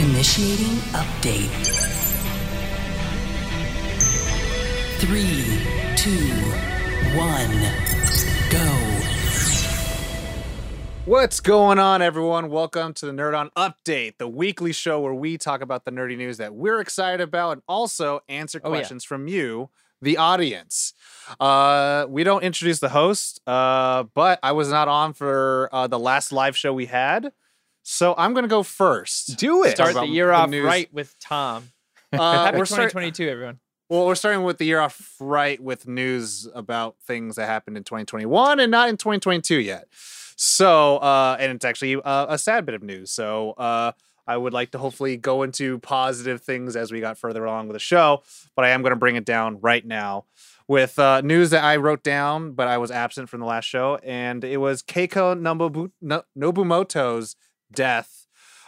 Initiating update. Three, two, one, go. What's going on, everyone? Welcome to the Nerd On Update, the weekly show where we talk about the nerdy news that we're excited about and also answer Oh, yeah. questions from you, the audience. Uh, we don't introduce the host, uh, but I was not on for uh, the last live show we had. So I'm going to go first. Do it. Start the year off news. right with Tom. Uh, Happy we're start- 2022, everyone. well, we're starting with the year off right with news about things that happened in 2021 and not in 2022 yet. So, uh, and it's actually uh, a sad bit of news. So, uh, I would like to hopefully go into positive things as we got further along with the show, but I am going to bring it down right now with uh, news that I wrote down, but I was absent from the last show, and it was Keiko Nobubu- Nobumoto's death,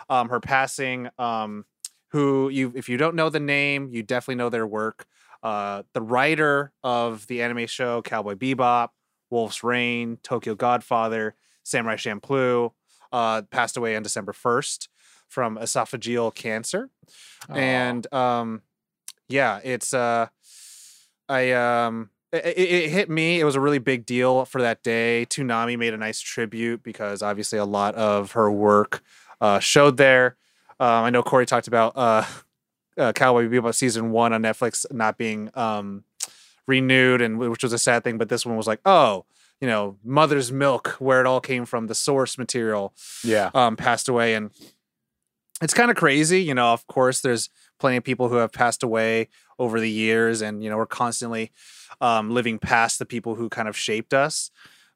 um, her passing. Um, who you, if you don't know the name, you definitely know their work. Uh, the writer of the anime show Cowboy Bebop, Wolf's Rain, Tokyo Godfather, Samurai Champloo, uh, passed away on December 1st from esophageal cancer. And um, yeah, it's uh, I um, it, it, it hit me. It was a really big deal for that day. Toonami made a nice tribute because obviously a lot of her work uh, showed there. Um, I know Corey talked about uh, uh, Cowboy Bebop season one on Netflix not being um, renewed, and which was a sad thing. But this one was like, oh, you know, Mother's Milk, where it all came from, the source material yeah. um, passed away, and it's kind of crazy. You know, of course, there's plenty of people who have passed away over the years, and you know, we're constantly um, living past the people who kind of shaped us.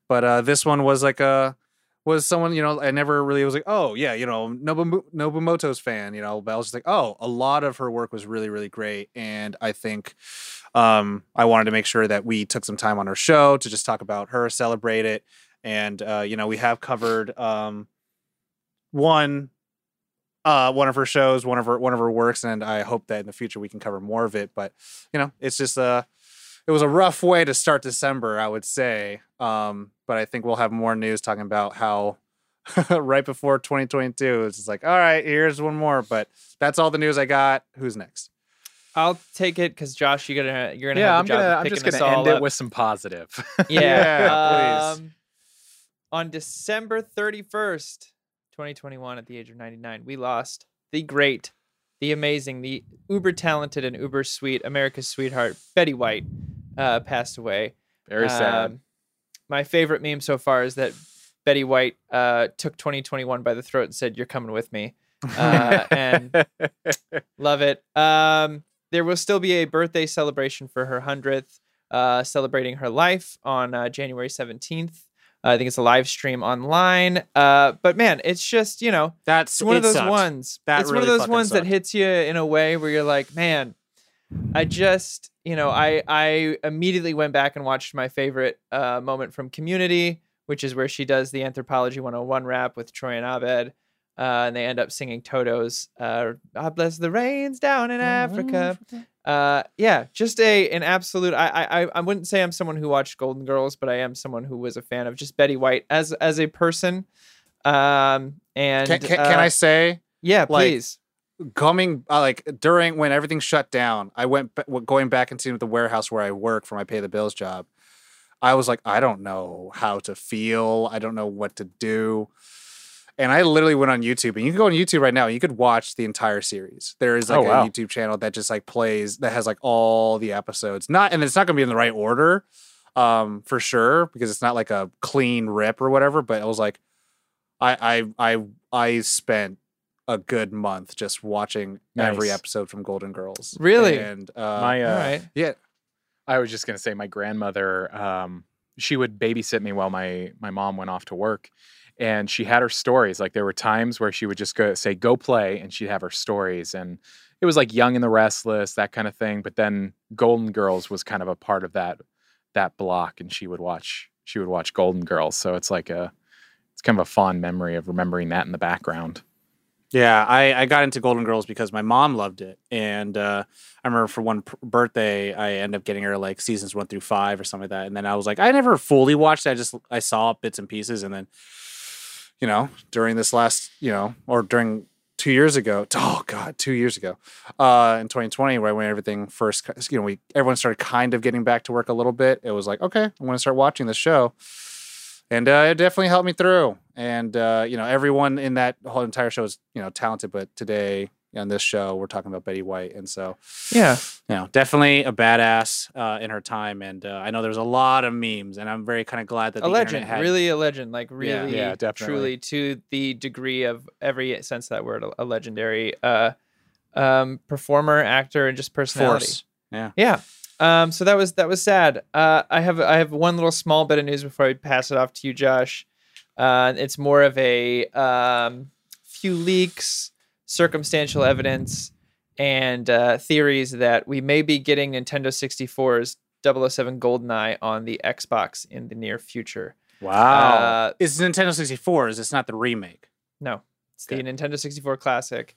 But uh, this one was like a was someone you know I never really was like oh yeah you know Nobumo- Nobumoto's fan you know but I was just like oh a lot of her work was really really great and I think um, I wanted to make sure that we took some time on our show to just talk about her celebrate it and uh, you know we have covered um, one uh one of her shows one of her one of her works and i hope that in the future we can cover more of it but you know it's just uh it was a rough way to start december i would say um but i think we'll have more news talking about how right before 2022 it's just like all right here's one more but that's all the news i got who's next I'll take it because Josh, you're gonna you're gonna Yeah, have I'm the job gonna. of I'm just gonna us all end it with some positive. yeah. Yeah, please. um, on December 31st, 2021, at the age of 99, we lost the great, the amazing, the uber talented and uber sweet America's sweetheart Betty White uh, passed away. Very sad. Um, my favorite meme so far is that Betty White uh, took 2021 by the throat and said, "You're coming with me," uh, and love it. Um, there will still be a birthday celebration for her hundredth, uh, celebrating her life on uh, January 17th. Uh, I think it's a live stream online. Uh, but man, it's just you know, that's one of those sucked. ones. That it's one of those ones that hits you in a way where you're like, man, I just, you know, I I immediately went back and watched my favorite uh, moment from Community, which is where she does the Anthropology 101 rap with Troy and Abed. Uh, and they end up singing Toto's uh, "God bless the rains down in Africa." Uh, yeah, just a an absolute. I, I I- I wouldn't say I'm someone who watched Golden Girls, but I am someone who was a fan of just Betty White as as a person. Um, and can, can, can uh, i say Yeah, like, please. coming uh, like during when everything shut down i went ba- going back into the warehouse where i work for my pay the bills job i was like i don't know how to feel i don't know what to do and i literally went on youtube and you can go on youtube right now and you could watch the entire series there is like Oh, wow. a youtube channel that just like plays that has like all the episodes not and it's not going to be in the right order um for sure because it's not like a clean rip or whatever but it was like i i i i spent a good month just watching every episode from Golden Girls. Really? And uh, my. Uh, All right. yeah, I was just gonna say my grandmother. Um, she would babysit me while my my mom went off to work, and she had her stories. Like there were times where she would just go say go play, and she'd have her stories, and it was like Young and the Restless, that kind of thing. But then Golden Girls was kind of a part of that that block, and she would watch she would watch Golden Girls. So it's like a it's kind of a fond memory of remembering that in the background. yeah. I I got into Golden Girls because my mom loved it, and uh, I remember for one birthday I ended up getting her like seasons one through five or something like that, and then I was like I never fully watched. it. I just I saw bits and pieces, and then you know during this last you know or during two years ago. Oh god, two years ago, uh, in 2020, right when everything first, you know, we everyone started kind of getting back to work a little bit. It was like, okay, I'm going to start watching this show, and uh, it definitely helped me through. And uh, you know, everyone in that whole entire show is you know talented, but today on this show we're talking about Betty White, and so Yeah. you know, definitely a badass uh, in her time. And uh, I know there's a lot of memes, and I'm very kind of glad that a legend, had really a legend, like really, Yeah, definitely. truly to the degree of every sense of that word, a, a legendary uh, um, performer, actor, and just personality. force. Yeah. Yeah. Um, so that was that was sad. Uh, I have I have one little small bit of news before I pass it off to you, Josh. Uh, it's more of a um, few leaks, circumstantial evidence, and uh, theories that we may be getting Nintendo 64's 007 GoldenEye on the Xbox in the near future. Wow. Uh, it's Nintendo 64. Is it's not the remake? No, it's Okay. the Nintendo 64 Classic.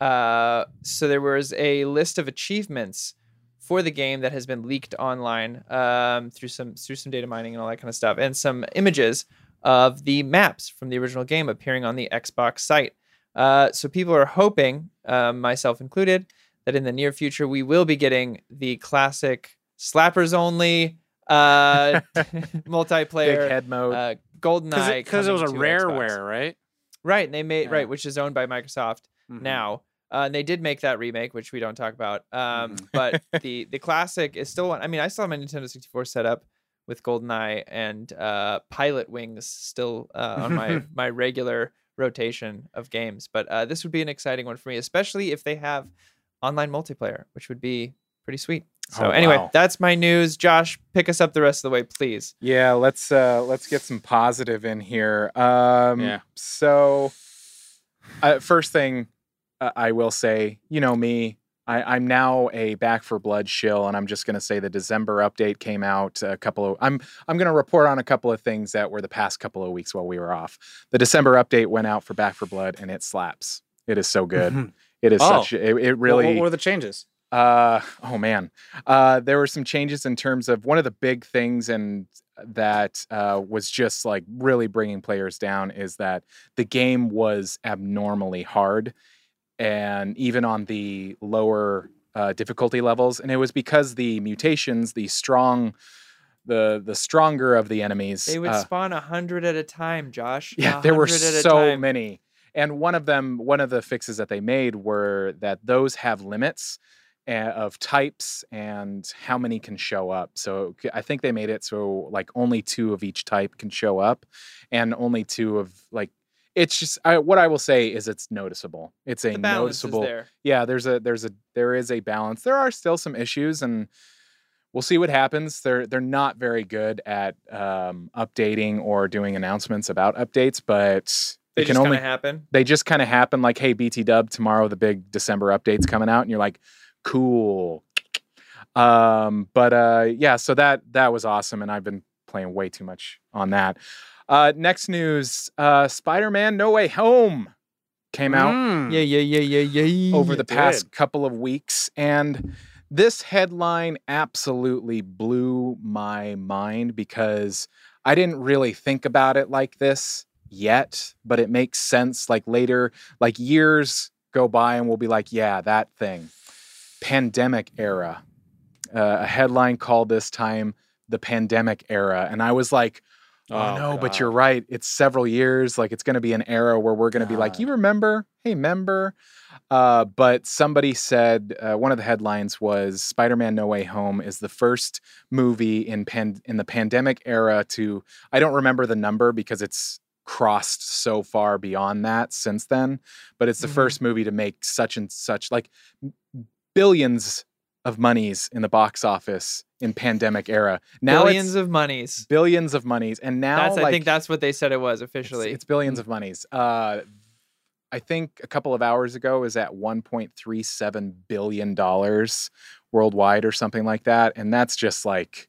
Uh, so there was a list of achievements for the game that has been leaked online um, through some through some data mining and all that kind of stuff, and some images of the maps from the original game appearing on the Xbox site. Uh, so people are hoping, um, myself included, that in the near future we will be getting the classic slappers only uh, Big multiplayer head mode. uh, GoldenEye Because it, was a coming to Xbox. rareware, right? Right, and they made Yeah. right, which is owned by Microsoft Mhm. now. Uh, and they did make that remake, which we don't talk about. Um, Mhm. but the the classic is still one. I mean, I still have my Nintendo 64 set up with GoldenEye and uh, Pilotwings still uh, on my my regular rotation of games. But uh, this would be an exciting one for me, especially if they have online multiplayer, which would be pretty sweet. So Oh, anyway, wow. that's my news. Josh, pick us up the rest of the way, please. Yeah, let's uh let's get some positive in here. Um Yeah. so uh, first thing uh, I will say, you know me, I, I'm now a Back 4 Blood shill, and I'm just gonna say the December update came out a couple of I'm I'm gonna report on a couple of things that were the past couple of weeks while we were off. The December update went out for Back 4 Blood and it slaps. It is so good. Mhm. It is Oh. such it, it What- really What, were the changes? uh oh man. Uh there were some changes in terms of one of the big things and that uh was just like really bringing players down is that the game was abnormally hard and even on the lower uh, difficulty levels and it was because the mutations the strong the the stronger of the enemies They would uh, spawn a hundred at a time, Josh. yeah, there were 100 at a so many. And one of them, one of the fixes that they made were that those have limits uh, of types and how many can show up. So I think they made it so like only two of each type can show up, and only two of like. It's just I, what I will say is it's noticeable. It's a The noticeable there. yeah there's a there's a there is a balance there are still some issues and we'll see what happens they're they're not very good at um, updating or doing announcements about updates but They it can only happen. they just kind of happen like hey bt dub tomorrow the big december update's coming out and you're like cool um but uh yeah so that that was awesome and i've been playing way too much on that uh next news uh spider-man no way home came out Mm. Yeah, yeah, yeah, yeah, yeah. over the it past did. couple of weeks. And this headline absolutely blew my mind because I didn't really think about it like this yet, but it makes sense. Like later, like years go by and we'll be like, yeah, that thing. Pandemic era. Uh, a headline called this time the pandemic era. And I was like, Oh, no, but you're right. It's several years. Like it's going to be an era where we're going to be like, you remember? Hey, member. Uh, but somebody said uh, one of the headlines was Spider-Man: No Way Home is the first movie in pan- in the pandemic era to. I don't remember the number because it's crossed so far beyond that since then. But it's the Mhm. first movie to make such and such like billions of monies in the box office in pandemic era. Now billions it's of monies. billions of monies, and now That's, like, I think that's what they said it was it's- officially. It's, billions of monies. Uh, I think a couple of hours ago is at 1.37 billion dollars worldwide or something like that, and that's just like,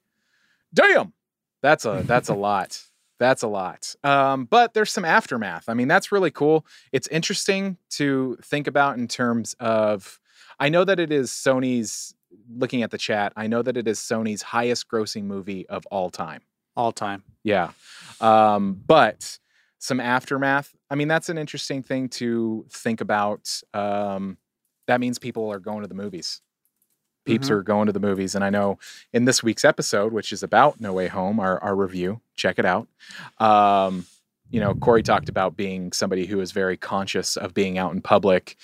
damn, that's a that's a lot. That's a lot. Um, but there's some aftermath. I mean, that's really cool. It's interesting to think about in terms of. I know that it is Sony's. Looking at the chat, I know that it is Sony's highest grossing movie of all time. all time. Yeah. Um, but some aftermath. I mean, that's an interesting thing to think about. Um, that means people are going to the movies. Peeps Mhm. are going to the movies. And I know in this week's episode, which is about No Way Home, our, our review, check it out. Um, you know, Corey talked about being somebody who is very conscious of being out in public,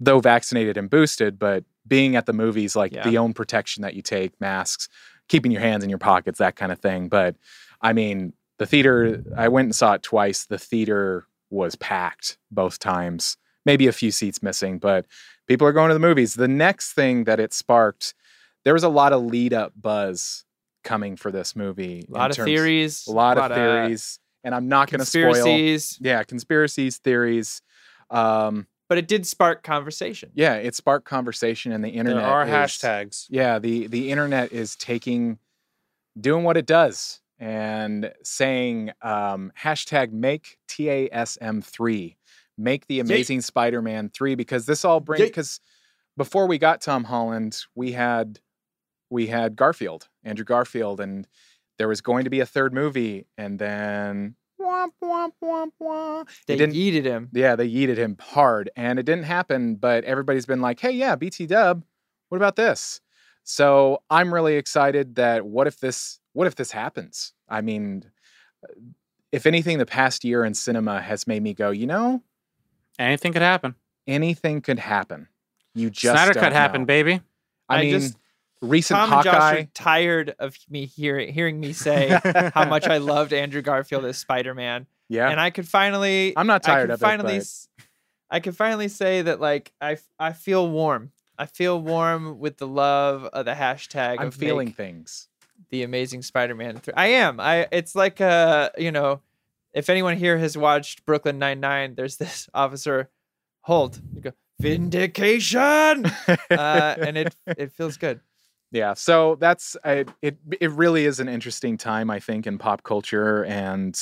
though vaccinated and boosted, but being at the movies, like Yeah. the own protection that you take, masks, keeping your hands in your pockets, that kind of thing. But I mean, the theater, I went and saw it twice. The theater was packed both times, maybe a few seats missing, but people are going to the movies. The next thing that it sparked, there was a lot of lead up buzz coming for this movie. A lot of terms- theories. a lot, of theories, and I'm not going to spoil. conspiracies. Yeah, conspiracies, theories. Um, But it did spark conversation. yeah, it sparked conversation, and the internet. There are is- hashtags. Yeah, the the internet is taking, doing what it does, and saying um, hashtag make TASM three, make the Amazing Spider-Man three, because this all brings because before we got Tom Holland, we had we had Garfield, Andrew Garfield, and there was going to be a third movie, and then womp womp womp womp. They didn't. yeeted him. Yeah, they yeeted him hard, and it didn't happen. But everybody's been like, "Hey, yeah, BT Dub, what about this?" So I'm really excited that what if this what if this happens? I mean, if anything, the past year in cinema has made me go, you know, Anything could happen. anything could happen. You just Snyder don't cut happen, know. baby. I, I mean, just- recent Tom and Josh are tired of me hearing hearing me say how much I loved Andrew Garfield as Spider Man, yeah, and I could finally. I'm not I tired could of it, finally, but- s- I can finally say that like I I feel warm. I feel warm with the love of the hashtag. I'm of feeling make things. the Amazing Spider-Man. 3. I am. I. It's like uh, you know, if anyone here has watched Brooklyn Nine Nine, there's this officer, Holt. You go vindication, uh, and it it feels good. Yeah, so that's I, it. It really is an interesting time, I think, in pop culture, and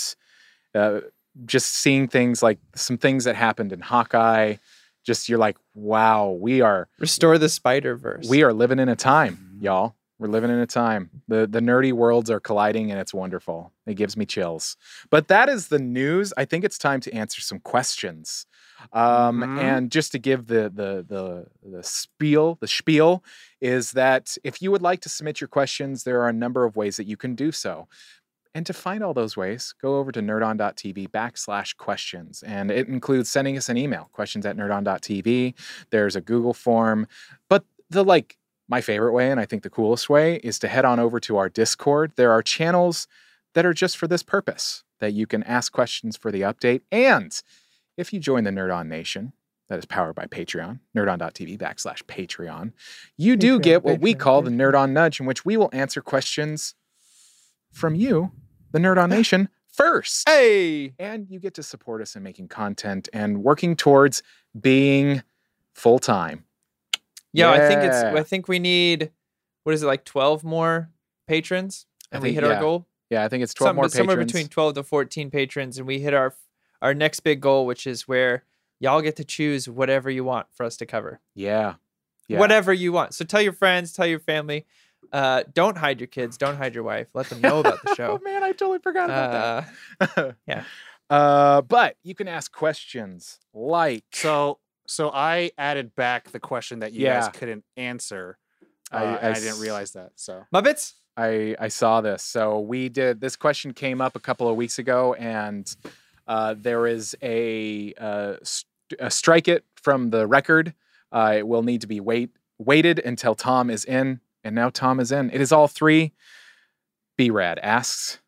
uh, just seeing things like some things that happened in Hawkeye. Just you're like, wow, we are Restore the Spider Verse. we are living in a time, Mhm. y'all. We're living in a time. The the nerdy worlds are colliding, and it's wonderful. It gives me chills. But that is the news. I think it's time to answer some questions. Um, Mhm. And just to give the the the the spiel, the spiel is that if you would like to submit your questions, there are a number of ways that you can do so. And to find all those ways, go over to nerdon.tv backslash questions. And it includes sending us an email, questions at nerdon.tv. There's a Google form. But the like, my favorite way, and I think the coolest way, is to head on over to our Discord. There are channels that are just for this purpose that you can ask questions for the update. And if you join the Nerd On Nation, that is powered by Patreon, nerdon.tv backslash Patreon, you do get what we Patreon, call the Patreon. Nerd On Nudge, in which we will answer questions from you, the Nerd On Nation, first. Hey, And you get to support us in making content and working towards being full time. Yeah, I think it's. I think we need. What is it like? Twelve more patrons, and we hit yeah. our goal. Yeah, I think it's 12 Some- more somewhere between twelve to fourteen patrons, and we hit our our next big goal, which is where y'all get to choose whatever you want for us to cover. Yeah. Yeah. whatever you want. So tell your friends, tell your family. Uh, don't hide your kids. Don't hide your wife. Let them know about the show. oh man, I totally forgot about Uh, that. yeah. Uh, but you can ask questions like So so I added back the question that you Yeah. guys couldn't answer. Uh, I- I and I, didn't realize that. So Muppets. I I saw this. So we did this question came up a couple of weeks ago, and uh, there is a uh, st- a strike it from the record. Uh, it will need to be wait waited until Tom is in, and now Tom is in. It is all three. B Rad asks,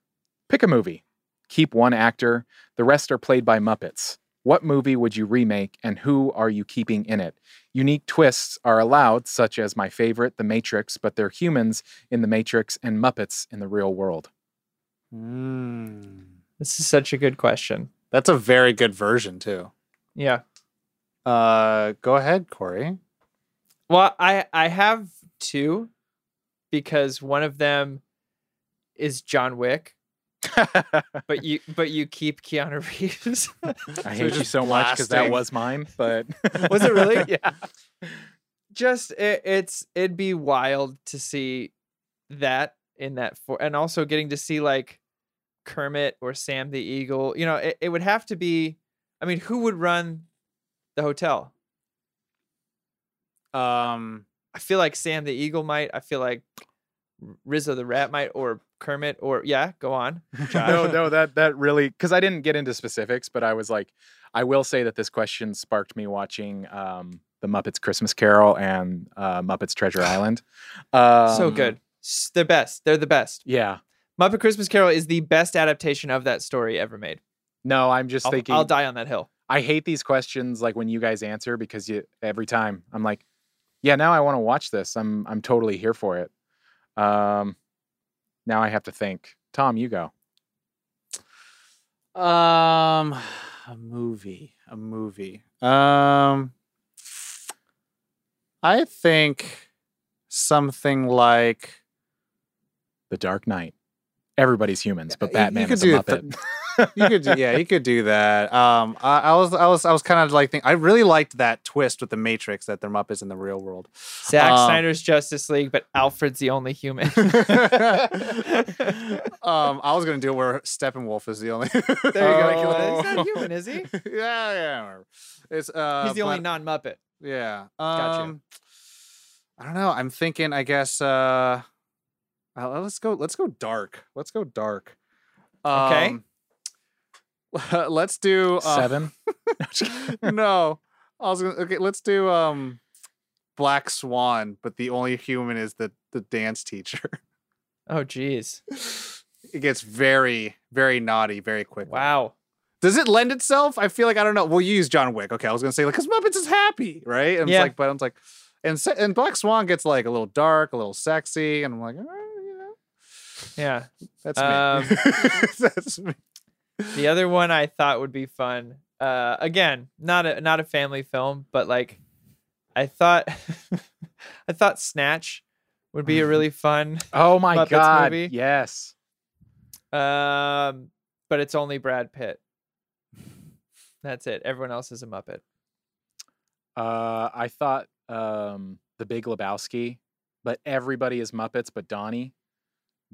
pick a movie, keep one actor. The rest are played by Muppets. What movie would you remake, and who are you keeping in it? Unique twists are allowed, such as my favorite, The Matrix, but they're humans in The Matrix and Muppets in the real world. Mm. This is such a good question. that's a very good version too. Yeah. Uh, go ahead, Corey. Well, I I have two because one of them is John Wick, but you but you keep Keanu Reeves. I So hate you just so much because that was mine, but Was it really? yeah. Just it, it's it'd be wild to see that in that for and also getting to see like Kermit or Sam the Eagle. You know, it, it would have to be I mean, who would run the hotel? Um, I feel like Sam the Eagle might. I feel like Rizzo the Rat might, or Kermit, or yeah. Go on. No, no, that that really because I didn't get into specifics, but I was like, I will say that this question sparked me watching um, the Muppets Christmas Carol and uh, Muppets Treasure Island. Um, so good. They're best. They're the best. Yeah. Muppet Christmas Carol is the best adaptation of that story ever made. No, I'm just I'll, thinking. I'll die on that hill. I hate these questions like when you guys answer because you every time I'm like, yeah, now I want to watch this. I'm I'm totally here for it. Um, now I have to think. Tom, you go. um, a movie, a movie. Um, I think something like The Dark Knight. Everybody's humans, but You- you Batman could is a do Muppet. you could, do, yeah, you could do that. Um, I, I was, I was, I was kind of like, think, I really liked that twist with the Matrix that they're Muppets in the real world. Zack Um, Snyder's Justice League, but Alfred's the only human. um, I was gonna do it where Steppenwolf is the only. There you go. Oh. He's not human, is he? yeah, yeah. It's uh, He's the only non-Muppet. Yeah. Gotcha. Um, I don't know. I'm thinking. I guess. Uh, uh, let's go. Let's go dark. Let's go dark. Okay. Um, let's do uh, Seven. no, I was gonna. Okay, let's do um, Black Swan, but the only human is the the dance teacher. Oh, geez. it gets very very naughty very quickly. Wow. Does it lend itself? I feel like I don't know. We'll use John Wick. Okay, I was gonna say like because Muppets is happy, right? And Yeah. it's like, but I'm like, and and Black Swan gets like a little dark, a little sexy, and I'm like, you know, Yeah. that's Um, me. that's me. The other one I thought would be fun. Uh, again, not a not a family film, but like, I thought, I thought Snatch would be a really fun. Oh my Muppets God. movie? Yes. Um, but it's only Brad Pitt. That's it. Everyone else is a Muppet. Uh, I thought um, the Big Lebowski, but everybody is Muppets, but Donnie.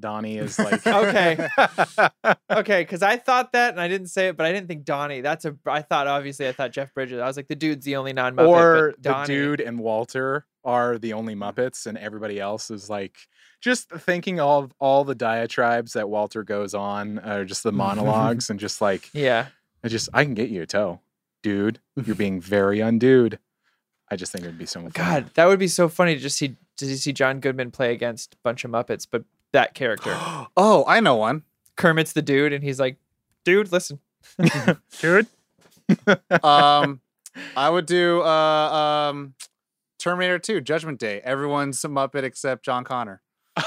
Donnie is like Okay. Okay, because I thought that and I didn't say it, but I didn't think Donnie. That's a. I thought obviously I thought Jeff Bridges. I was like the dude's the only non-Muppet. or but the dude and Walter are the only mm. Muppets, and everybody else is like just thinking all all the diatribes that Walter goes on, or just the monologues, and just like Yeah. I just I can get you a toe, dude. You're being very undude. I just think it would be so fun. God, that would be so funny to just see to see John Goodman play against a bunch of Muppets, but that character. oh, I know one. Kermit's the dude, and he's like, dude, listen. dude. Um, I would do uh um, Terminator 2, Judgment Day. Everyone's a Muppet except John Connor.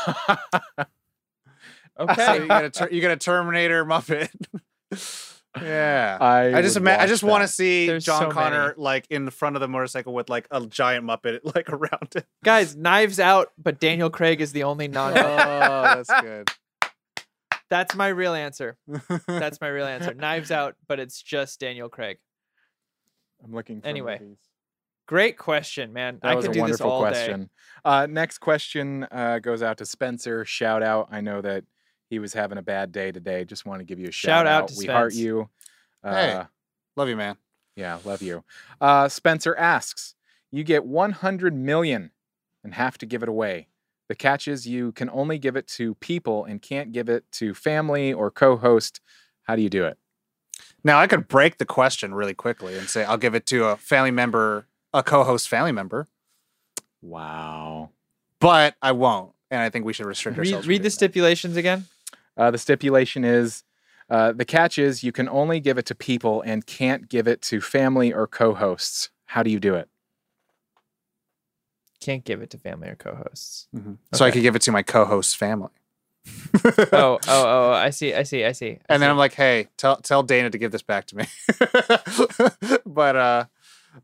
So Okay. you got a ter- you get a Terminator Muppet. Yeah. I I just ima- I just want to see There's John so Connor many. like in the front of the motorcycle with like a giant Muppet like around it. Guys, knives out, but Daniel Craig is the only non oh, that's good. That's my real answer. That's my real answer. Knives out, but it's just Daniel Craig. I'm looking for Anyway, movies. Great question, man. That I was could a do this wonderful all question. Uh, next question uh, goes out to Spencer. Shout out. I know that he was having a bad day today. Just want to give you a shout, Shout out to We heart you. Uh, Hey. Love you, man. Yeah, love you. Uh, Spencer asks, you get 100 million and have to give it away. The catch is you can only give it to people and can't give it to family or co-host. How do you do it? Now I could break the question really quickly and say I'll give it to a family member, a co-host family member, Wow. but I won't. And I think we should restrict Read, ourselves. from read the that. stipulations again. Uh, the stipulation is uh, the catch is you can only give it to people and can't give it to family or co-hosts. How do you do it? Can't give it to family or co-hosts. Mhm. So I could give it to my co-host's family. Oh, oh, oh! I see, I see, I see. I and then. I'm like, hey, tell tell Dana to give this back to me. but uh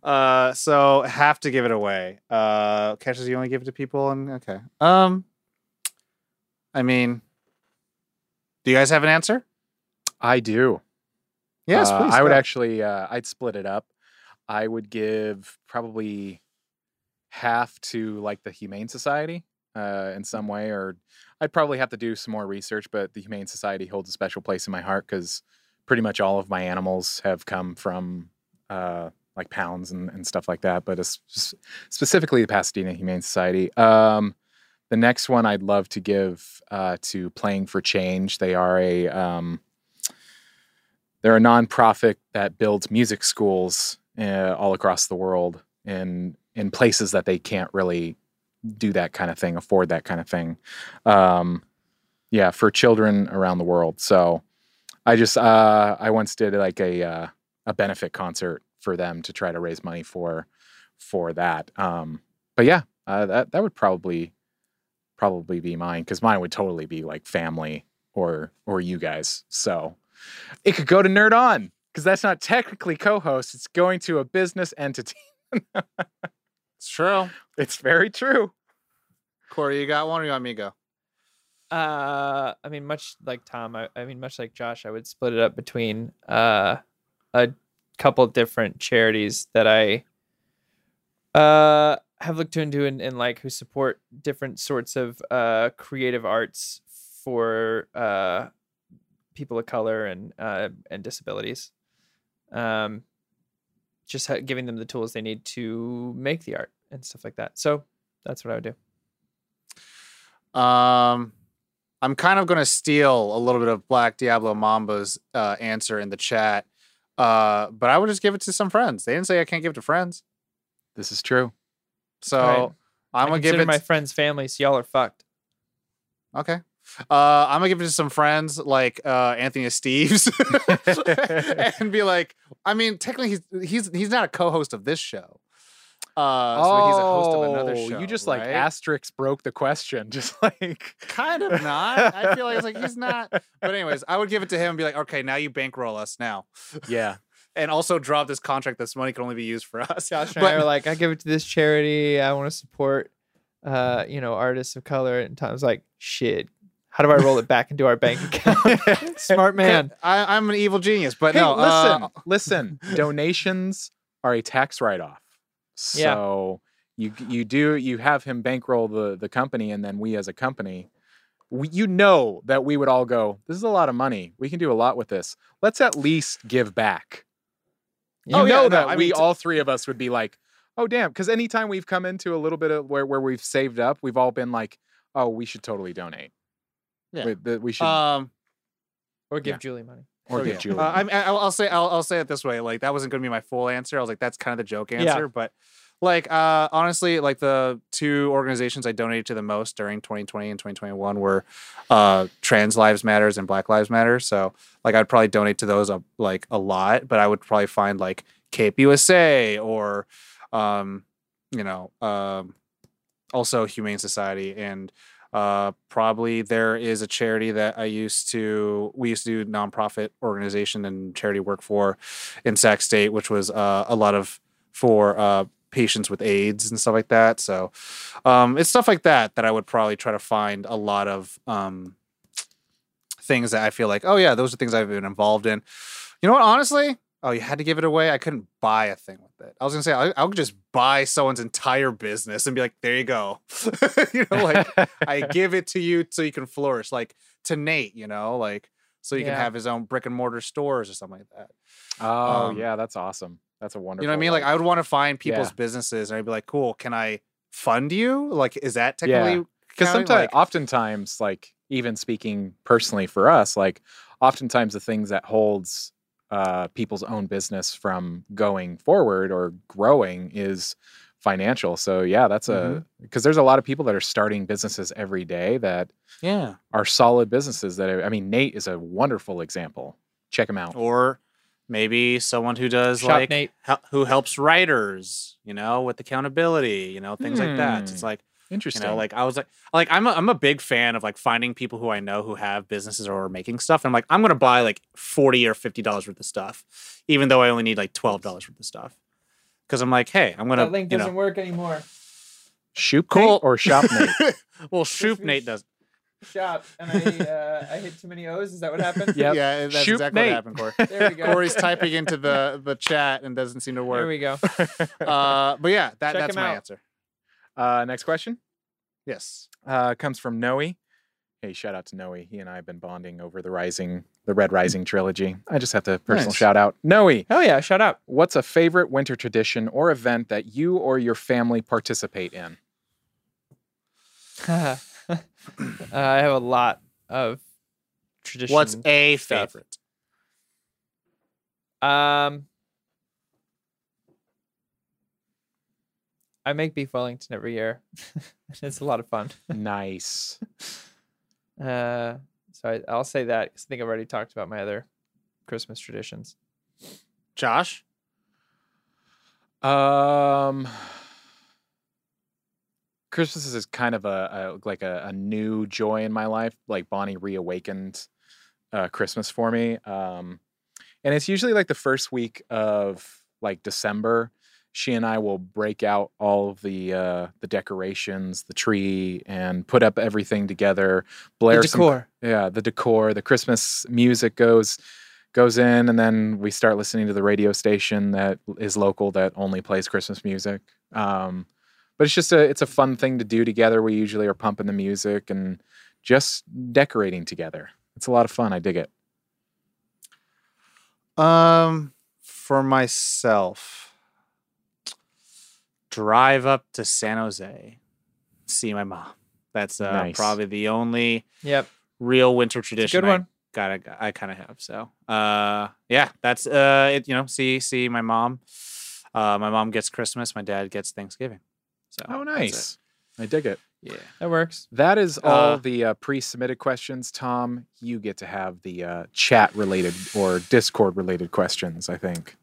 uh so have to give it away. Uh catches you only give it to people and okay. Um I mean do you guys have an answer? I do. Yes, Uh, please. I would actually. Uh, I'd split it up. I would give probably half to like the Humane Society uh, in some way, or I'd probably have to do some more research. But the Humane Society holds a special place in my heart because pretty much all of my animals have come from uh, like pounds and, and stuff like that, but it's specifically the Pasadena Humane Society. Um, the next one I'd love to give uh, to Playing for Change. They are a um, they're a nonprofit that builds music schools uh, all across the world in in places that they can't really do that kind of thing, afford that kind of thing. Um, yeah, for children around the world. So I just uh, I once did like a uh, a benefit concert for them to try to raise money for for that. Um, but yeah, uh, that that would probably probably be mine because mine would totally be like family or or you guys. So it could go to Nerd On because that's not technically co-host. It's going to a business entity. It's true. It's very true. Corey, you got one or you want me to go? Uh, I mean, much like Tom, I, I mean, much like Josh, I would split it up between uh a couple different charities that I uh have looked into and, and like who support different sorts of uh creative arts for uh people of color and uh and disabilities. Um, just ha- giving them the tools they need to make the art and stuff like that. So that's what I would do. Um, I'm kind of going to steal a little bit of Black Diablo Mamba's uh, answer in the chat, uh, but I would just give it to some friends. They didn't say I can't give it to friends, This is true. So Right. I'm gonna give it. my friends' families. Y'all are fucked. Okay. Uh, I'm gonna give it to some friends like uh, Anthony Steves, and be like, I mean, technically he's he's he's not a co-host of this show. Uh, so he's a host of another Oh, show. You just like right? asterisk broke the question. Just like kind of not. I feel like it's like he's not. But anyways, I would give it to him and be like, okay, now you bankroll us now, Yeah. And also drop this contract. This money can only be used for us. Josh and But- I are like, I give it to this charity. I want to support, uh, you know, artists of color. And Tom's like, shit. How do I roll it back into our bank account? Smart man. I, I'm an evil genius, but Hey, no. listen, uh, listen. Donations are a tax write-off. Yeah. So you you do you have him bankroll the the company, and then we as a company, we, you know that we would all go. This is a lot of money. We can do a lot with this. Let's at least give back. You Oh, know no, that I we mean, all three of us would be like, oh damn, because anytime we've come into a little bit of where where we've saved up, we've all been like, oh, we should totally donate. Yeah. We, that we should um, Or give Yeah. Julie money. or so, give yeah. Julie. Uh, I mean, I'll, I'll say I'll, I'll say it this way. Like that wasn't going to be my full answer. I was like, that's kind of the joke Yeah. answer, but. Like uh honestly, like the two organizations I donated to the most during 2020 and 2021 were uh Trans Lives Matters and Black Lives Matter. So like I'd probably donate to those a, like a lot, but I would probably find like Cape USA or um you know um also Humane Society and uh probably there is a charity that I used to we used to do nonprofit organization and charity work for in Sac State, which was uh, a lot of for uh patients with AIDS and stuff like that. So um, it's stuff like that that I would probably try to find a lot of um, things that I feel like, oh yeah, those are things I've been involved in. You know what? Honestly, oh, you had to give it away. I couldn't buy a thing with it. I was gonna say I, I would just buy someone's entire business and be like, there you go. you know, like I give it to you so you can flourish. Like to Nate, you know, like so you Yeah. can have his own brick and mortar stores or something like that. oh um, yeah, that's awesome. That's a wonderful. You know what I mean? Like I would want to find people's Yeah. businesses and I'd be like, cool, can I fund you? Like, is that Yeah. technically because counting? sometimes, Like, oftentimes, like even speaking personally for us, like oftentimes the things that holds uh, people's own business from going forward or growing is financial. So yeah, that's Mm-hmm. a because there's a lot of people that are starting businesses every day that yeah. are solid businesses. That are, I mean, Nate is a wonderful example. Check him out. Or maybe someone who does Shop like Nate. hel- who helps writers, you know, with accountability, you know, things like that. It's Hmm. like you Interesting. know, like I was like, like I'm a, I'm a big fan of like finding people who I know who have businesses or are making stuff. And I'm like, I'm gonna buy like forty or fifty dollars worth of stuff, even though I only need like twelve dollars worth of stuff. Because I'm like, hey, I'm gonna That link doesn't know, work anymore. Shoot Cool. Nate or shop Nate. well, Shoop Nate does. Shop. And I uh, I hit too many O's. Is that what happened? Yep. Yeah, that's Shoop exactly Nate. what happened, Corey. There we go. Corey's typing into the the chat and doesn't seem to work. There we go. Uh, but yeah, that, Check that's my out. answer. Uh, next question Yes. uh, comes from Noe. Hey, shout out to Noe. He and I have been bonding over the Rising, the Red Rising trilogy. I just have to personal Nice. shout out. Noe, Oh yeah, shout out. what's a favorite winter tradition or event that you or your family participate in? uh, I have a lot of tradition. What's a stuff. favorite? Um, I make beef Wellington every year. it's a lot of fun. Nice. Uh, so I, I'll say that 'cause I think I've already talked about my other Christmas traditions. Josh? Um, Christmas is kind of a, a like a, a new joy in my life. Like Bonnie reawakened uh, Christmas for me. Um, and it's usually like the first week of like December. She and I will break out all of the uh, the decorations, the tree, and put up everything together. Blair the some decor. yeah the decor the christmas music goes goes in and then we start listening to the radio station that is local that only plays christmas music um, but it's just a it's a fun thing to do together we usually are pumping the music and just decorating together it's a lot of fun i dig it Um, for myself, drive up to San Jose, see my mom. That's uh, Nice. probably the only Yep. real winter It's a tradition good one. I gotta I kind of have. So, uh, yeah, that's uh, it. You know, see see my mom. Uh, my mom gets Christmas. My dad gets Thanksgiving. So oh nice i dig it Yeah. That works. that is all Uh, the uh, pre-submitted questions tom you get to have the uh, chat related or discord related questions i think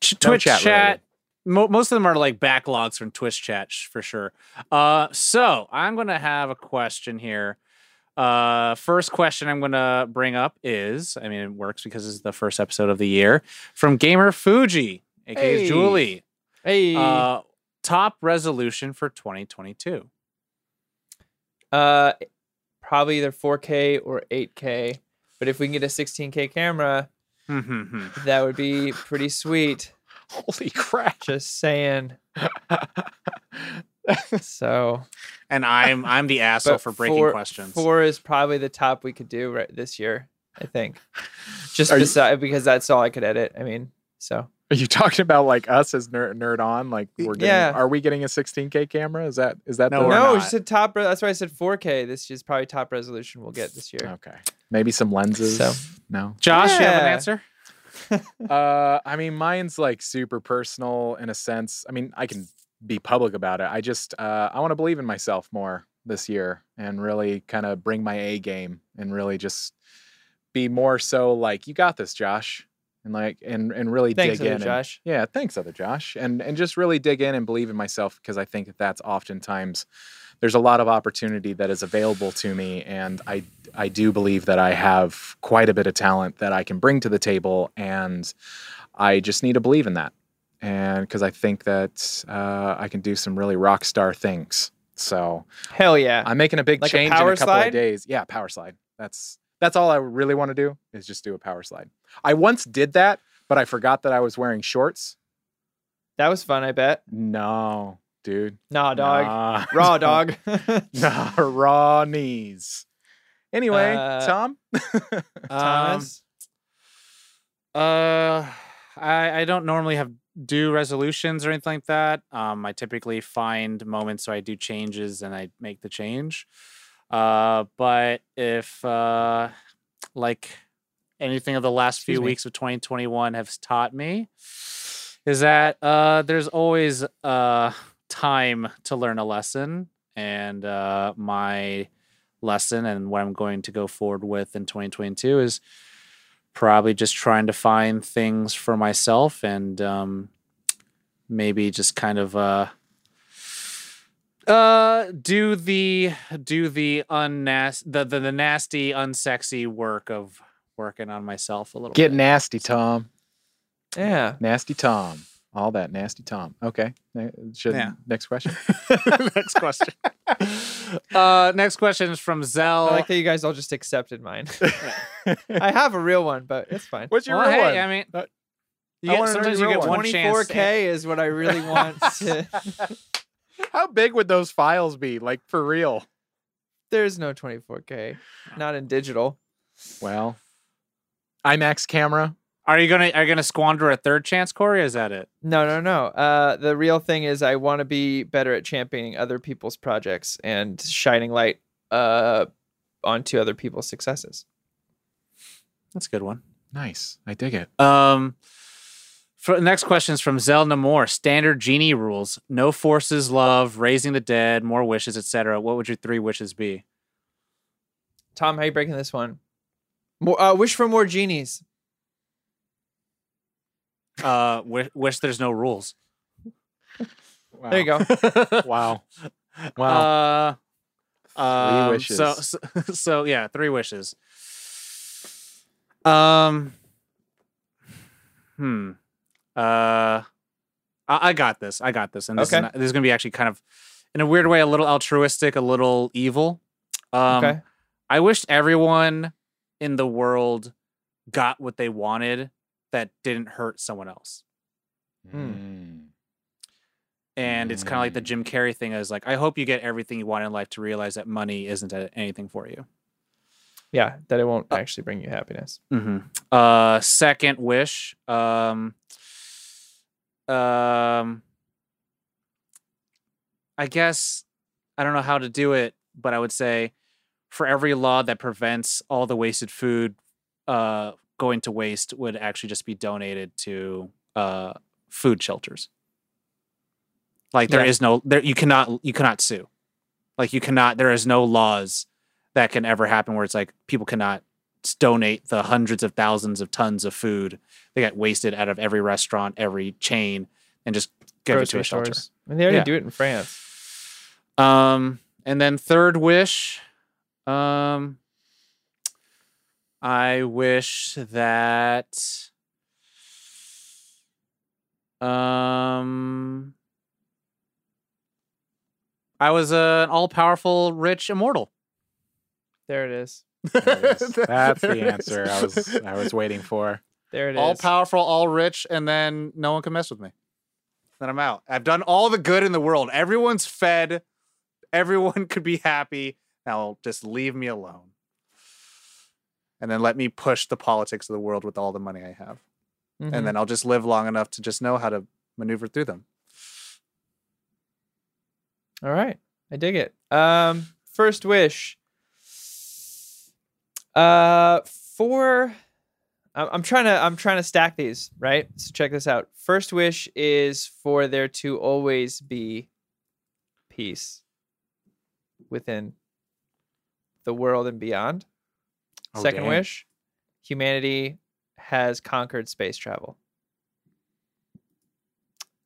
Ch- No Twitch chat chat. mo- most of them are like backlogs from Twitch chat sh- for sure. Uh, so I'm gonna have a question here. Uh, first question I'm gonna bring up is, I mean, it works because it's the first episode of the year from Gamer Fuji, aka Hey. Julie. Hey. Uh, top resolution for 2022. Uh, probably either 4K or 8K. But if we can get a 16K camera, Hmm, that would be pretty sweet. holy crap Just saying. So, and I'm I'm the asshole for breaking four, questions. Four is probably the top we could do right this year. I think. Just beside because that's all I could edit. I mean, so Are you talking about like us as nerd, nerd on? Like we're getting, Yeah. are we getting a 16k camera? Is that is that No, the, no, not. she said top. re- That's why I said 4K. This is probably top resolution we'll get this year. okay? Maybe some lenses. So- No. Josh, you have an answer? Uh, I mean, mine's like super personal in a sense. I mean, I can be public about it. I just uh, I want to believe in myself more this year and really kind of bring my A game and really just be more so like you got this, Josh, and like and and really Thanks, dig other in. and- Josh. Yeah, thanks, other Josh, and and just really dig in and believe in myself because I think that that's oftentimes there's a lot of opportunity that is available to me, and I I do believe that I have quite a bit of talent that I can bring to the table, and I just need to believe in that, and because I think that uh, I can do some really rock star things. So Hell yeah. I'm making a big Like a change in a couple slide? of days. Yeah, power slide. That's that's all I really want to do is just do a power slide. I once did that, but I forgot that I was wearing shorts. that was fun. I bet. No, dude. Nah, dog. Nah. Raw dog. nah, raw knees. Anyway, Uh, Tom. Thomas. Uh, I I don't normally have do resolutions or anything like that. Um, I typically find moments so I do changes and I make the change. Uh, but if uh, like anything of the last Excuse few me. weeks of 2021 has taught me, is that uh, there's always uh time to learn a lesson, and uh, my lesson and what I'm going to go forward with in 2022 is probably just trying to find things for myself and um, maybe just kind of uh, uh, do the do the unnas the, the the nasty unsexy work of working on myself a little Get bit. nasty, Tom. Yeah. Nasty Tom. All that nasty Tom. Okay. Should, Yeah. Next question. next question. uh, next question is from Zell. I like that you guys all just accepted mine. I have a real one, but it's fine. What's your well, real hey, one? I mean, Uh, you get, wanna sometimes you get one. one chance. 24K is what I really want to. How big would those files be? Like for real? There's no 24K, not in digital. Well, IMAX camera. Are you gonna are you gonna squander a third chance, Corey? Is that it? No, no, no. Uh, the real thing is, I want to be better at championing other people's projects and shining light uh, onto other people's successes. That's a good one. Nice. I dig it. Um, for next question is from Zelda Moore. Standard genie rules: no forces, love, raising the dead, more wishes, etc. What would your three wishes be? Tom, how are you breaking this one? More, uh, wish for more genies. Uh, wish, wish there's no rules. Wow. There you go. Wow. Wow. Uh, um, wishes. So, so, so yeah, three wishes. Um. Hmm. Uh, I, I got this. I got this. And this Okay. is not, this is gonna be actually kind of, in a weird way, a little altruistic, a little evil. Um, okay. I wished everyone in the world got what they wanted that didn't hurt someone else. Mm. And it's kind of like the. Jim Carrey thing is like, I hope you get everything you want in life to realize that money isn't anything for you. Yeah, that it won't actually bring you happiness. Mm-hmm. Uh, second wish. Um, um, I guess I don't know how to do it, but I would say for every law that prevents all the wasted food uh, going to waste would actually just be donated to uh, food shelters. Like there Yeah. is no there you cannot you cannot sue. Like you cannot there is no laws that can ever happen where it's like people cannot donate the hundreds of thousands of tons of food that get wasted out of every restaurant, every chain, and just give it to a shelter. stores. I mean, they already Yeah. do it in France. Um, and then third wish, um, I wish that, um, I was an all-powerful, rich immortal. There it is. That's the answer I was I was waiting for. There it is. all powerful, all rich, and then no one can mess with me. Then I'm out. I've done all the good in the world. Everyone's fed. Everyone could be happy. Now just leave me alone. And then let me push the politics of the world with all the money I have. Mhm. And then I'll just live long enough to just know how to maneuver through them. All right. I dig it. Um, first wish. Uh, for I'm I'm trying to I'm trying to stack these right. So check this out. First wish is for there to always be peace within the world and beyond. Oh, Second dang. wish, humanity has conquered space travel.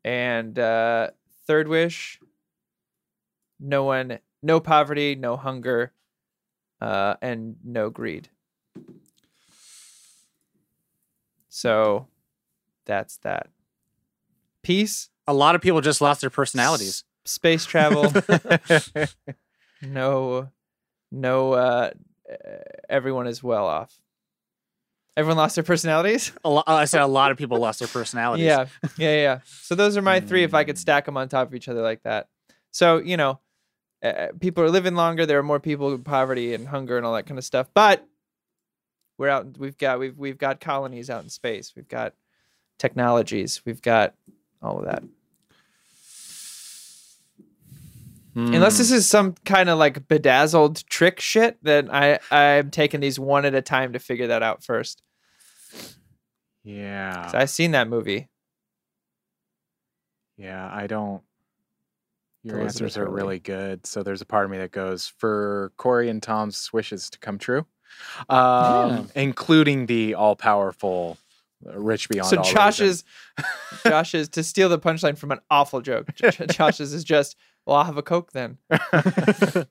And uh, third wish, no one, no poverty, no hunger, uh, and no greed. So that's that. Peace, A lot of people just lost their personalities. s- space travel, no, no, uh, everyone is well off. Everyone lost their personalities? A lo- I said a lot of people lost their personalities. Yeah, yeah, yeah. So those are my three. If I could Mm. stack them on top of each other like that, so you know, uh, people are living longer. There are more people with poverty and hunger and all that kind of stuff. But we're out. We've got we've we've got colonies out in space. We've got technologies. We've got all of that. Unless Hmm. this is some kind of like bedazzled trick shit, then I I'm taking these one at a time to figure that out first. Yeah, I've seen that movie. Yeah, I don't. Your Elizabeth answers are really good. So there's a part of me that goes for Corey and Tom's wishes to come true, um, including the all-powerful, uh, rich beyond. so all. Josh's Josh's to steal the punchline from an awful joke. Josh's is just, well, I'll have a coke then.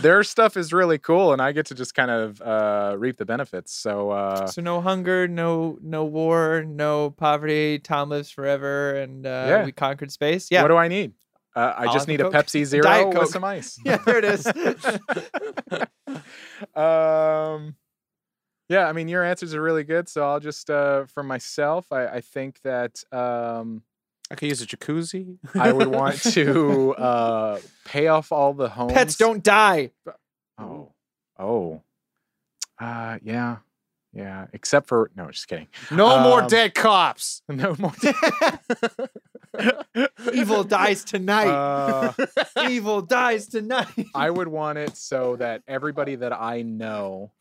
their stuff is really cool, and I get to just kind of uh, reap the benefits. So uh, so no hunger, no no war, no poverty. Tom lives forever, and uh, Yeah. we conquered space. Yeah, what do I need? Uh, I I'll just have a need a Pepsi Zero with some ice. yeah, there it is. um, yeah, I mean, your answers are really good. So I'll just, uh, for myself, I, I think that um, I could use a jacuzzi. I would want to uh, pay off all the homes. Pets don't die. Oh, oh, uh, yeah, yeah. Except for no, just kidding. No more Um, dead cops. No more. Evil dies tonight. Uh, Evil dies tonight. I would want it so that everybody that I know,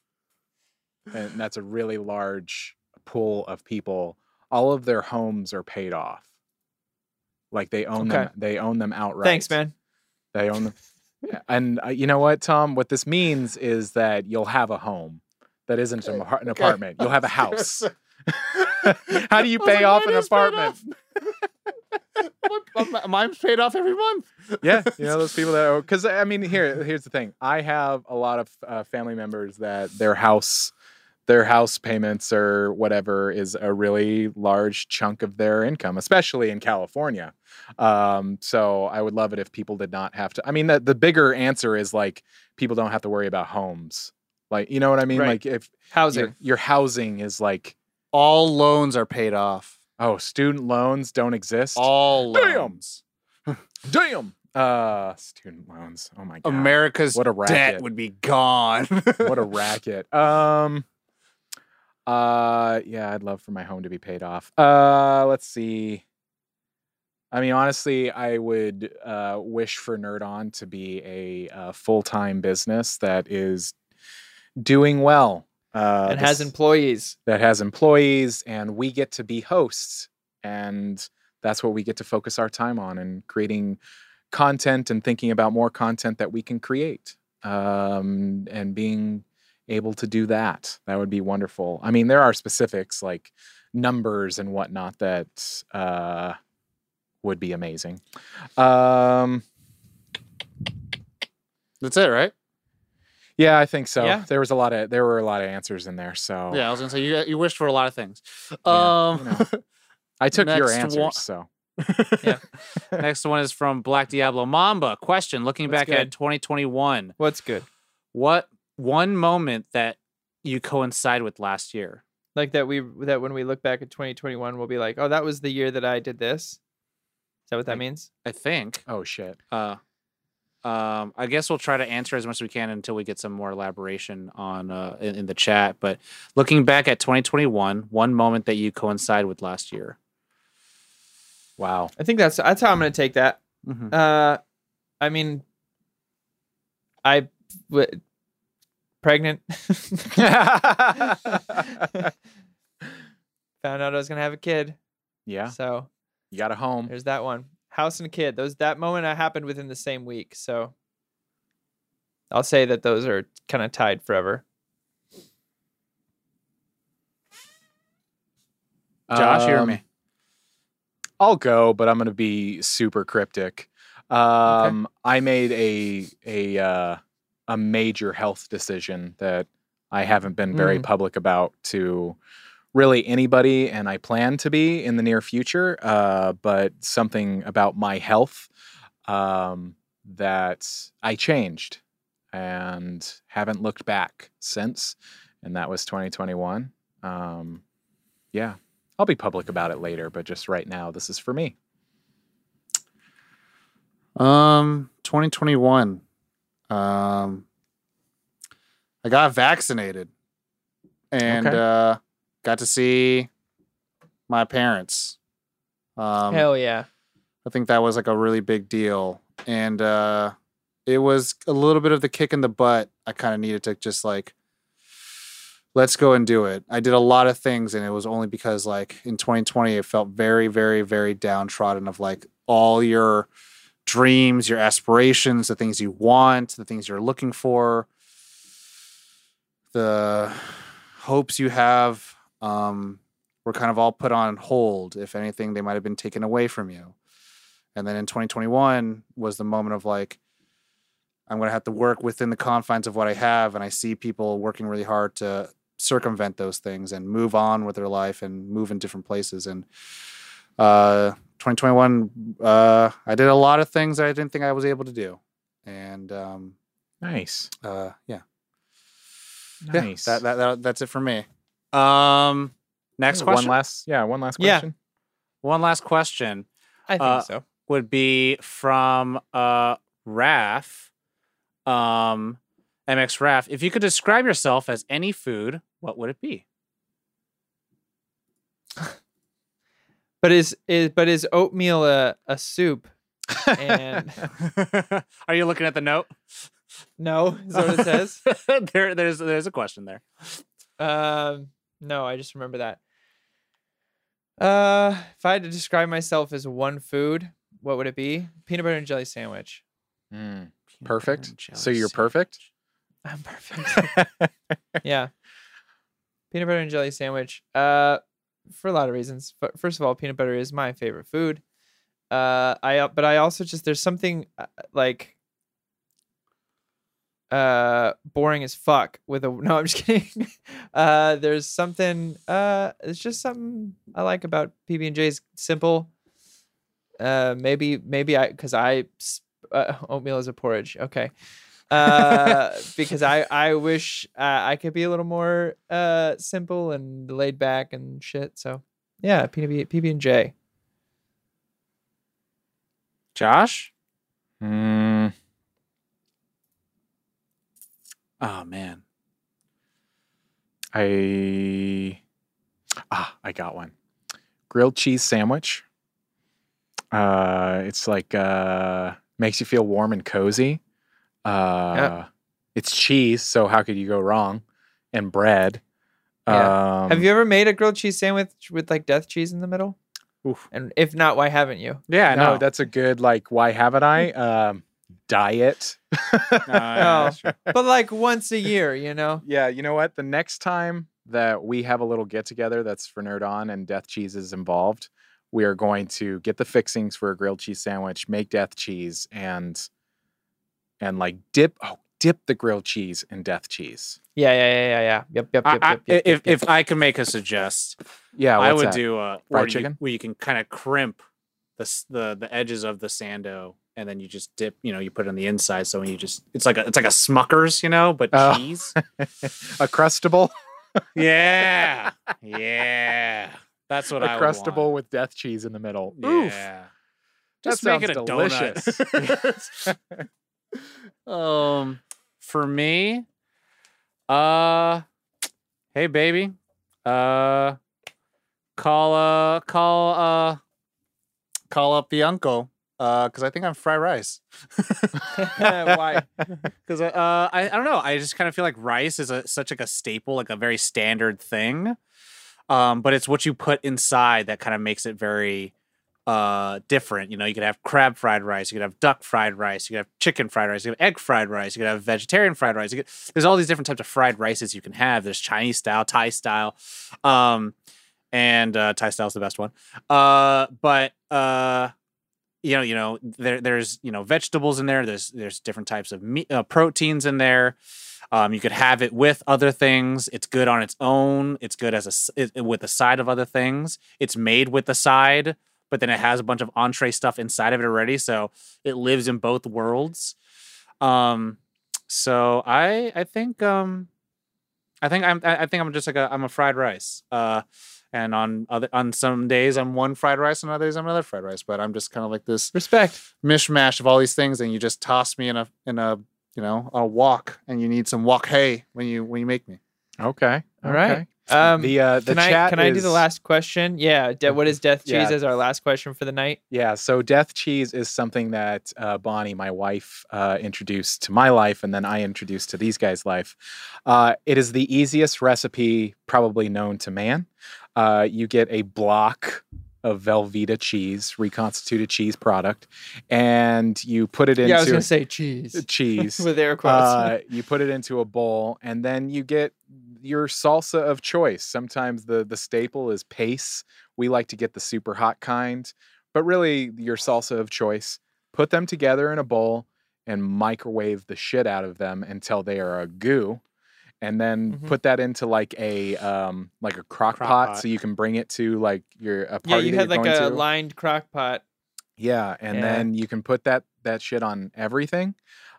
and that's a really large pool of people, all of their homes are paid off. Like they own them, they own them outright. Thanks, man. They own them. And uh, you know what, Tom? What this means is that you'll have a home that isn't an, apar- an Okay. apartment. You'll have a house. How do you pay like, off an apartment? Mine's paid off every month. yeah, you know those people that because I mean here here's the thing. I have a lot of uh, family members that their house their house payments or whatever is a really large chunk of their income, especially in California. Um, so I would love it if people did not have to. I mean, the, the bigger answer is like people don't have to worry about homes. Like, you know what I mean? Right. Like if Housing. your, your housing is like, All loans are paid off. oh, student loans don't exist. All loans. Damn. Uh, student loans. Oh my god. America's What a debt racket. would be gone. what a racket. Um uh yeah, I'd love for my home to be paid off. Uh let's see. I mean honestly, I would uh wish for Nerd On to be a uh, full-time business that is doing well. Uh and has employees. that has employees and we get to be hosts and that's what we get to focus our time on and creating content and thinking about more content that we can create um, and being able to do that that would be wonderful i mean there are specifics like numbers and whatnot that uh, would be amazing um, That's it, right? Yeah i think so Yeah. there was a lot of there were a lot of answers in there so Yeah, I was gonna say you you wished for a lot of things. Yeah, um, you know. i took your Next answers one- so Yeah. Next one is from Black Diablo Mamba. Question: Looking That's back good. at 2021, What's good? what one moment that you coincide with last year? Like that we that when we look back at 2021, we'll be like, oh, that was the year that I did this. Is that what that Like- means? I think. oh shit Uh, um, I guess we'll try to answer as much as we can until we get some more elaboration on uh, in, in the chat. But looking back at 2021, one moment that you coincide with last year. wow I think that's that's how I'm gonna take that. Mhm. Uh, I mean, I w- pregnant. Found out I was gonna have a kid. yeah So you got a home there's that one. House and kid. Those that moment happened within the same week. So I'll say that those are kind of tied forever. Josh, you or Um, me? I'll go, but I'm going to be super cryptic. Um, I made a a uh, a major health decision that I haven't been very Mm. public about to really anybody, and I plan to be in the near future. Uh, but something about my health um, that I changed and haven't looked back since, and that was 2021. Um, yeah, I'll be public about it later, but just right now, this is for me. Um, 2021. Um, I got vaccinated and Okay. uh, got to see my parents. Um, Hell yeah. I think that was like a really big deal. And uh, it was a little bit of the kick in the butt I kind of needed to just like, let's go and do it. I did a lot of things, and it was only because like in 2020, it felt very, very, very downtrodden of like all your dreams, your aspirations, the things you want, the things you're looking for, the hopes you have um, were kind of all put on hold. If anything, they might have been taken away from you. And then in 2021 was the moment of like, I'm going to have to work within the confines of what I have. And I see people working really hard to circumvent those things and move on with their life and move in different places. And uh, 2021, uh, I did a lot of things that I didn't think I was able to do. And um, Nice. uh, yeah, Nice. yeah, that, that, that, that's it for me. Um, next question. One question. last, yeah, one last question. Yeah. question. One last question. I think Uh, so. would be from uh Raf. Um MX Raff, if you could describe yourself as any food, what would it be? But is is but is oatmeal a, a soup? And Are you looking at the note? no, is that what it says? there, there's there's a question there. Um, no, I just remember that. Uh, if I had to describe myself as one food, what would it be? Peanut butter and jelly sandwich. Mm, perfect. and So you're sandwich. perfect. I'm perfect. yeah. Peanut butter and jelly sandwich. Uh, for a lot of reasons. But first of all, peanut butter is my favorite food. Uh, I but I also just there's something uh, like uh boring as fuck with a no i'm just kidding. Uh there's something uh it's just something i like about pb&j's simple. Uh maybe maybe i because i uh, oatmeal is a porridge. Okay. Uh because i i wish uh, i could be a little more uh simple and laid back and shit. So yeah pb pb&j Josh? Mm, Oh man. I ah, I got one. Grilled cheese sandwich. Uh, it's like uh, makes you feel warm and cozy. Uh, it's cheese, so how could you go wrong? And bread. Yeah. Um, have you ever made a grilled cheese sandwich with like death cheese in the middle Oof. and if not why haven't you Yeah, no, no. that's a good like. Why haven't I? Um, diet. Uh, yeah, but like once a year you know Yeah, you know what? The next time that we have a little get together that's for Nerd On and Death Cheese is involved, we are going to get the fixings for a grilled cheese sandwich, make Death Cheese, and and like dip oh dip the grilled cheese in Death Cheese. Yeah, yeah, yeah, yeah, yeah. Yep, yep, I- yep, I- yep, yep, if yep, yep. if I can make a suggest, Yeah, I would that? do a Fried where you, chicken? where you can kind of crimp the the the edges of the sando, and then you just dip. You know, you put it on the inside, so when you just it's like a it's like a Smuckers, you know, but Oh. cheese. a crustable, yeah, yeah, that's what a I crustable with Death Cheese in the middle. Oof, Yeah, that just make it a delicious. donut. um, for me, uh, hey baby, uh, call uh call uh call up the uncle. Uh, because I think I'm fried rice. Why? Because uh, I, I don't know. I just kind of feel like rice is a such like a staple, like a very standard thing. Um, but it's what you put inside that kind of makes it very uh different. You know, you could have crab fried rice, you could have duck fried rice, you could have chicken fried rice, you could have egg fried rice, you could have vegetarian fried rice. You could, there's all these different types of fried rices you can have. There's Chinese style, Thai style, um, and uh, Thai style is the best one. Uh, but uh, you know, you know, there there's you know vegetables in there. There's there's different types of meat, uh, proteins in there. Um, you could have it with other things. It's good on its own. It's good as a it, with a side of other things. It's made with the side, but then it has a bunch of entree stuff inside of it already, so it lives in both worlds. Um, so I I think um, I think I'm I think I'm just like a I'm a fried rice. Uh, and on other on some days I'm one fried rice, and other days I'm another fried rice. But I'm just kind of like this Respect. mishmash of all these things, and you just toss me in a in a you know a wok, and you need some wok hei when you when you make me. Okay, All right. okay. Um, the uh, the can I chat can I do the last question? Yeah. De- what is death cheese Yeah. as our last question for the night? Yeah, so death cheese is something that uh, Bonnie, my wife, uh, introduced to my life, and then I introduced to these guys' life. Uh, it is the easiest recipe probably known to man. Uh, you get a block of Velveeta cheese, reconstituted cheese product, and you put it into yeah, I was gonna say cheese cheese. with air quotes. Uh, you put it into a bowl, and then you get your salsa of choice. Sometimes the the staple is pace. We like to get the super hot kind, but really your salsa of choice. Put them together in a bowl and microwave the shit out of them until they are a goo. And then Mhm. put that into like a um like a crock, Crock pot, pot. so you can bring it to like your a party yeah, you had like a to. lined crock pot. Yeah, and Yeah. then you can put that that shit on everything.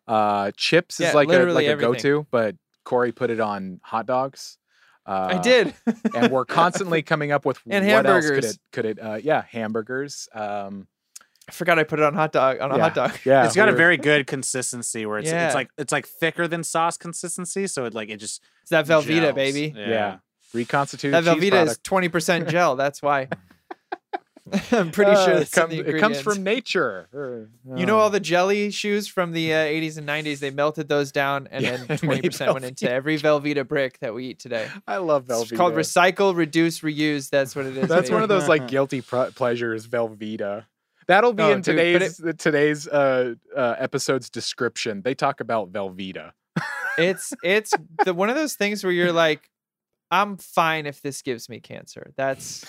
Uh, chips Yeah, is like a like a go-to, but Corey put it on hot dogs. Uh, I did. and we're constantly coming up with And what else could it could it uh, yeah hamburgers. Um, I forgot I put it on hot dog on a Yeah. hot dog. Yeah, it's got a very good consistency where it's Yeah. it's like it's like thicker than sauce consistency, so it like it just It's that Velveeta, gels. baby. yeah. reconstituted That Velveeta product. is twenty percent gel. That's why. I'm pretty Uh, sure it, that's in come- the it comes from nature. Uh, You know all the jelly shoes from the uh, 80s and 90s? They melted those down, and Yeah, then 20% went into every Velveeta brick that we eat today. I love Velveeta. It's called recycle, reduce, reuse. That's what it is. That's baby. one of those like guilty pr- pleasures, Velveeta. That'll be Oh, in dude, but today's today's uh, uh, episode's description. They talk about Velveeta. It's it's the one of those things where you're like, I'm fine if this gives me cancer. That's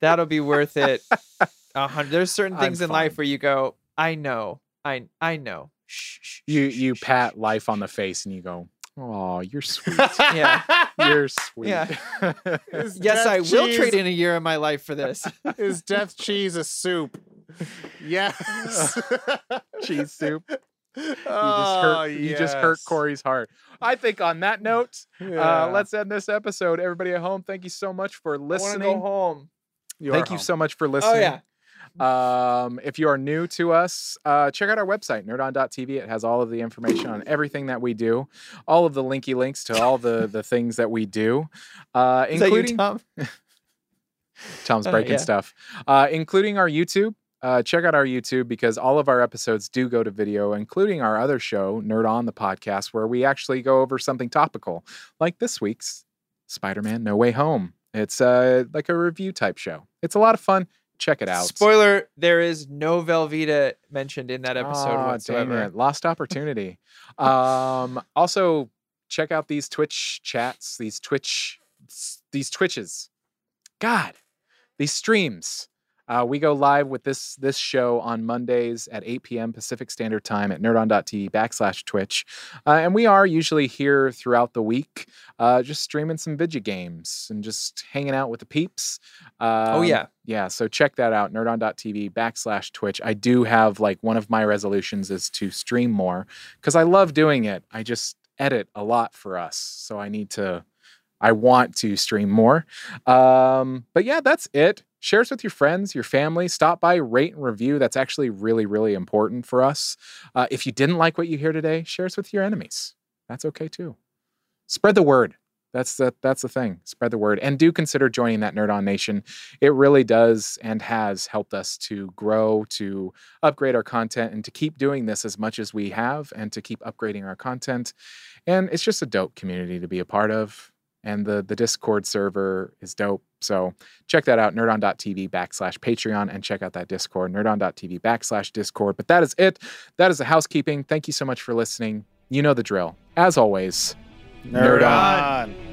that'll be worth it. A hundred. There's certain I'm things in life where you go, I know, I I know. Shh, shh, You shh, you shh, pat shh, life on the face and you go, "Oh, you're sweet. Yeah. you're sweet." Yeah. Yes, death I will cheese- trade in a year of my life for this. Is death cheese a soup? Yes. Cheese soup. You just oh, hurt. You just hurt. Corey's heart. I think on that note, Yeah. uh, let's end this episode. Everybody at home, thank you so much for I listening. go home. You Thank you home. so much for listening. Oh yeah. Um, if you are new to us, uh, check out our website, nerdon.tv. It has all of the information on everything that we do, all of the linky links to all the, the things that we do, uh, Is that you, including Tom? Tom's Uh, breaking yeah. stuff, uh, including our YouTube. Uh, check out our YouTube because all of our episodes do go to video, including our other show, Nerd On the Podcast, where we actually go over something topical, like this week's Spider Man No Way Home. It's uh, like a review type show. It's a lot of fun. Check it out. Spoiler: There is no Velveeta mentioned in that episode dang whatsoever. it. Lost opportunity. um, also, check out these Twitch chats, these Twitch, these Twitches. God, these streams. Uh, we go live with this this show on Mondays at 8 p.m. Pacific Standard Time at nerdon.tv backslash Twitch. Uh, and we are usually here throughout the week, uh, just streaming some video games and just hanging out with the peeps. oh Um, yeah. yeah, so check that out, nerdon.tv backslash Twitch. I do have like one of my resolutions is to stream more because I love doing it. I just edit a lot for us. So I need to, I want to stream more. Um, but yeah, that's it. Share us with your friends, your family. Stop by, rate and review. That's actually really, really important for us. Uh, if you didn't like what you hear today, share us with your enemies. That's okay too. Spread the word. That's the, that's the thing. Spread the word. And do consider joining that Nerd On Nation it really does and has helped us to grow, to upgrade our content, and to keep doing this as much as we have, and to keep upgrading our content. And it's just a dope community to be a part of. And the the Discord server is dope. So check that out, nerdon.tv backslash Patreon, and check out that Discord, nerdon.tv backslash Discord. But that is it. That is the housekeeping. Thank you so much for listening. You know the drill. As always, Nerd on. on.